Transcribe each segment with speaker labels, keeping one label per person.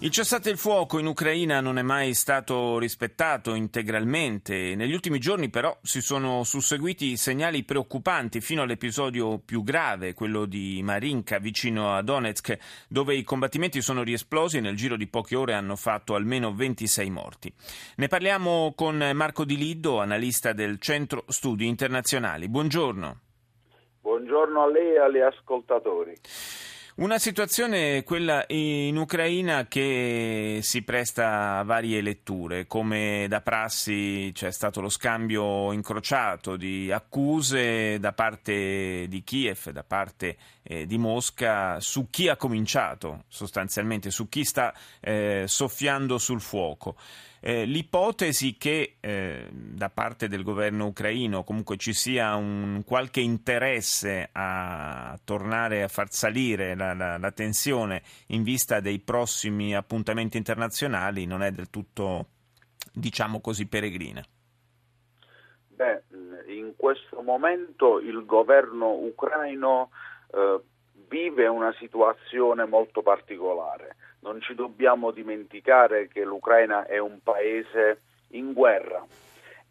Speaker 1: Il cessate il fuoco in Ucraina non è mai stato rispettato integralmente. Negli ultimi giorni però si sono susseguiti segnali preoccupanti fino all'episodio più grave, quello di Marinka vicino a Donetsk, dove i combattimenti sono riesplosi e nel giro di poche ore hanno fatto almeno 26 morti. Ne parliamo con Marco Di Liddo, analista del Centro Studi Internazionali. Buongiorno.
Speaker 2: Buongiorno a lei e agli ascoltatori.
Speaker 1: Una situazione, quella in Ucraina, che si presta a varie letture. Come da prassi c'è stato lo scambio incrociato di accuse da parte di Kiev, da parte eh, di Mosca, su chi ha cominciato sostanzialmente, su chi sta eh, soffiando sul fuoco. Eh, l'ipotesi che eh, da parte del governo ucraino comunque ci sia un qualche interesse a tornare a far salire la, la, la tensione in vista dei prossimi appuntamenti internazionali non è del tutto, diciamo così, peregrina.
Speaker 2: Beh, in questo momento il governo ucraino eh, vive una situazione molto particolare non ci dobbiamo dimenticare che l'Ucraina è un paese in guerra.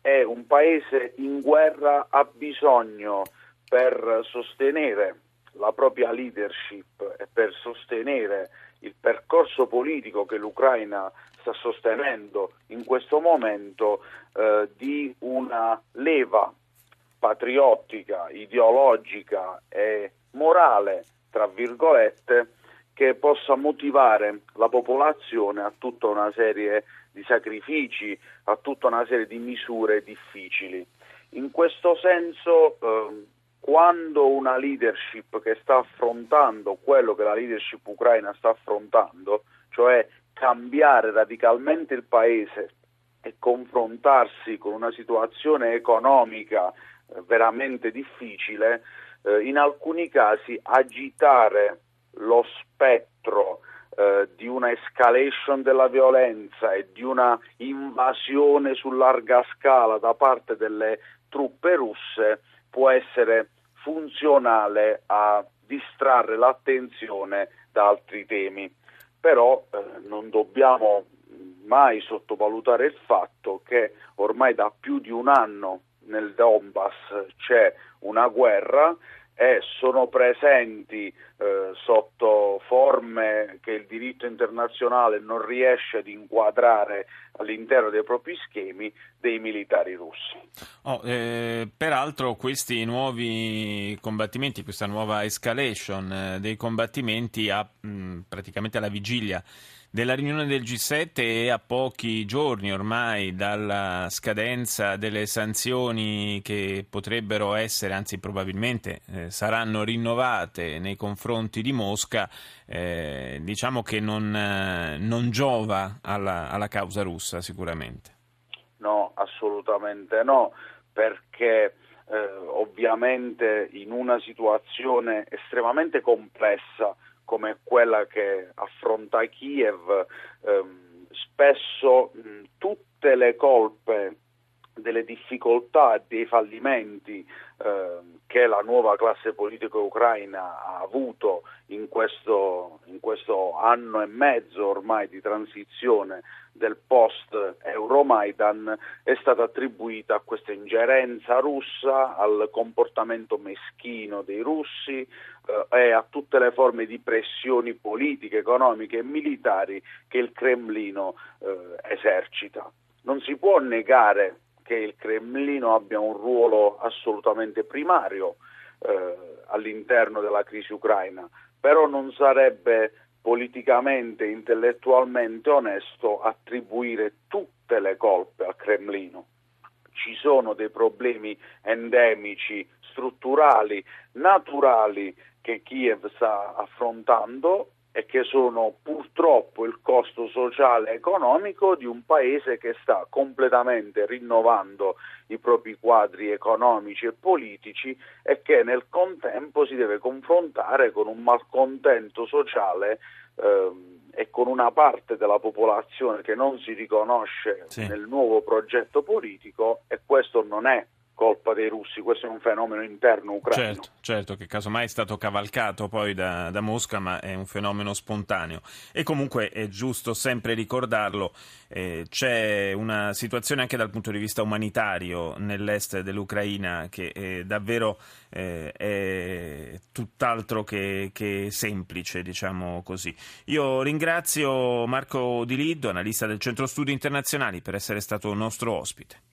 Speaker 2: È un paese in guerra, ha bisogno per sostenere la propria leadership e per sostenere il percorso politico che l'Ucraina sta sostenendo in questo momento eh, di una leva patriottica, ideologica e morale, tra virgolette, che possa motivare la popolazione a tutta una serie di sacrifici, a tutta una serie di misure difficili. In questo senso, eh, quando una leadership che sta affrontando quello che la leadership ucraina sta affrontando, cioè cambiare radicalmente il paese e confrontarsi con una situazione economica eh, veramente difficile, eh, in alcuni casi agitare lo spettro eh, di una escalation della violenza e di una invasione su larga scala da parte delle truppe russe può essere funzionale a distrarre l'attenzione da altri temi. Però eh, non dobbiamo mai sottovalutare il fatto che ormai da più di un anno nel Donbass c'è una guerra e sono presenti eh, sotto forme che il diritto internazionale non riesce ad inquadrare all'interno dei propri schemi dei militari russi.
Speaker 1: Oh, eh, peraltro questi nuovi combattimenti, questa nuova escalation eh, dei combattimenti ha mh, praticamente alla vigilia della riunione del G7 e a pochi giorni ormai dalla scadenza delle sanzioni che potrebbero essere, anzi probabilmente eh, saranno rinnovate nei confronti di Mosca, eh, diciamo che non, eh, non giova alla, alla causa russa sicuramente.
Speaker 2: No, assolutamente no, perché eh, ovviamente in una situazione estremamente complessa come quella che affronta Kiev, ehm, spesso mh, tutte le colpe delle difficoltà e dei fallimenti eh, che la nuova classe politica ucraina ha avuto in questo, in questo anno e mezzo ormai di transizione del post Euromaidan è stata attribuita a questa ingerenza russa, al comportamento meschino dei russi eh, e a tutte le forme di pressioni politiche, economiche e militari che il Cremlino eh, esercita. Non si può negare che il Cremlino abbia un ruolo assolutamente primario eh, all'interno della crisi ucraina, però non sarebbe politicamente, intellettualmente onesto attribuire tutte le colpe al Cremlino. Ci sono dei problemi endemici, strutturali, naturali che Kiev sta affrontando e che sono purtroppo il costo sociale e economico di un paese che sta completamente rinnovando i propri quadri economici e politici e che nel contempo si deve confrontare con un malcontento sociale ehm, e con una parte della popolazione che non si riconosce sì. nel nuovo progetto politico e questo non è colpa dei russi, questo è un fenomeno interno ucraino.
Speaker 1: Certo, certo che casomai è stato cavalcato poi da, da, Mosca, ma è un fenomeno spontaneo. E comunque è giusto sempre ricordarlo, eh, c'è una situazione anche dal punto di vista umanitario nell'est dell'Ucraina che è davvero eh, è tutt'altro che, che semplice, diciamo così. Io ringrazio Marco Di Liddo, analista del Centro Studi Internazionali, per essere stato nostro ospite.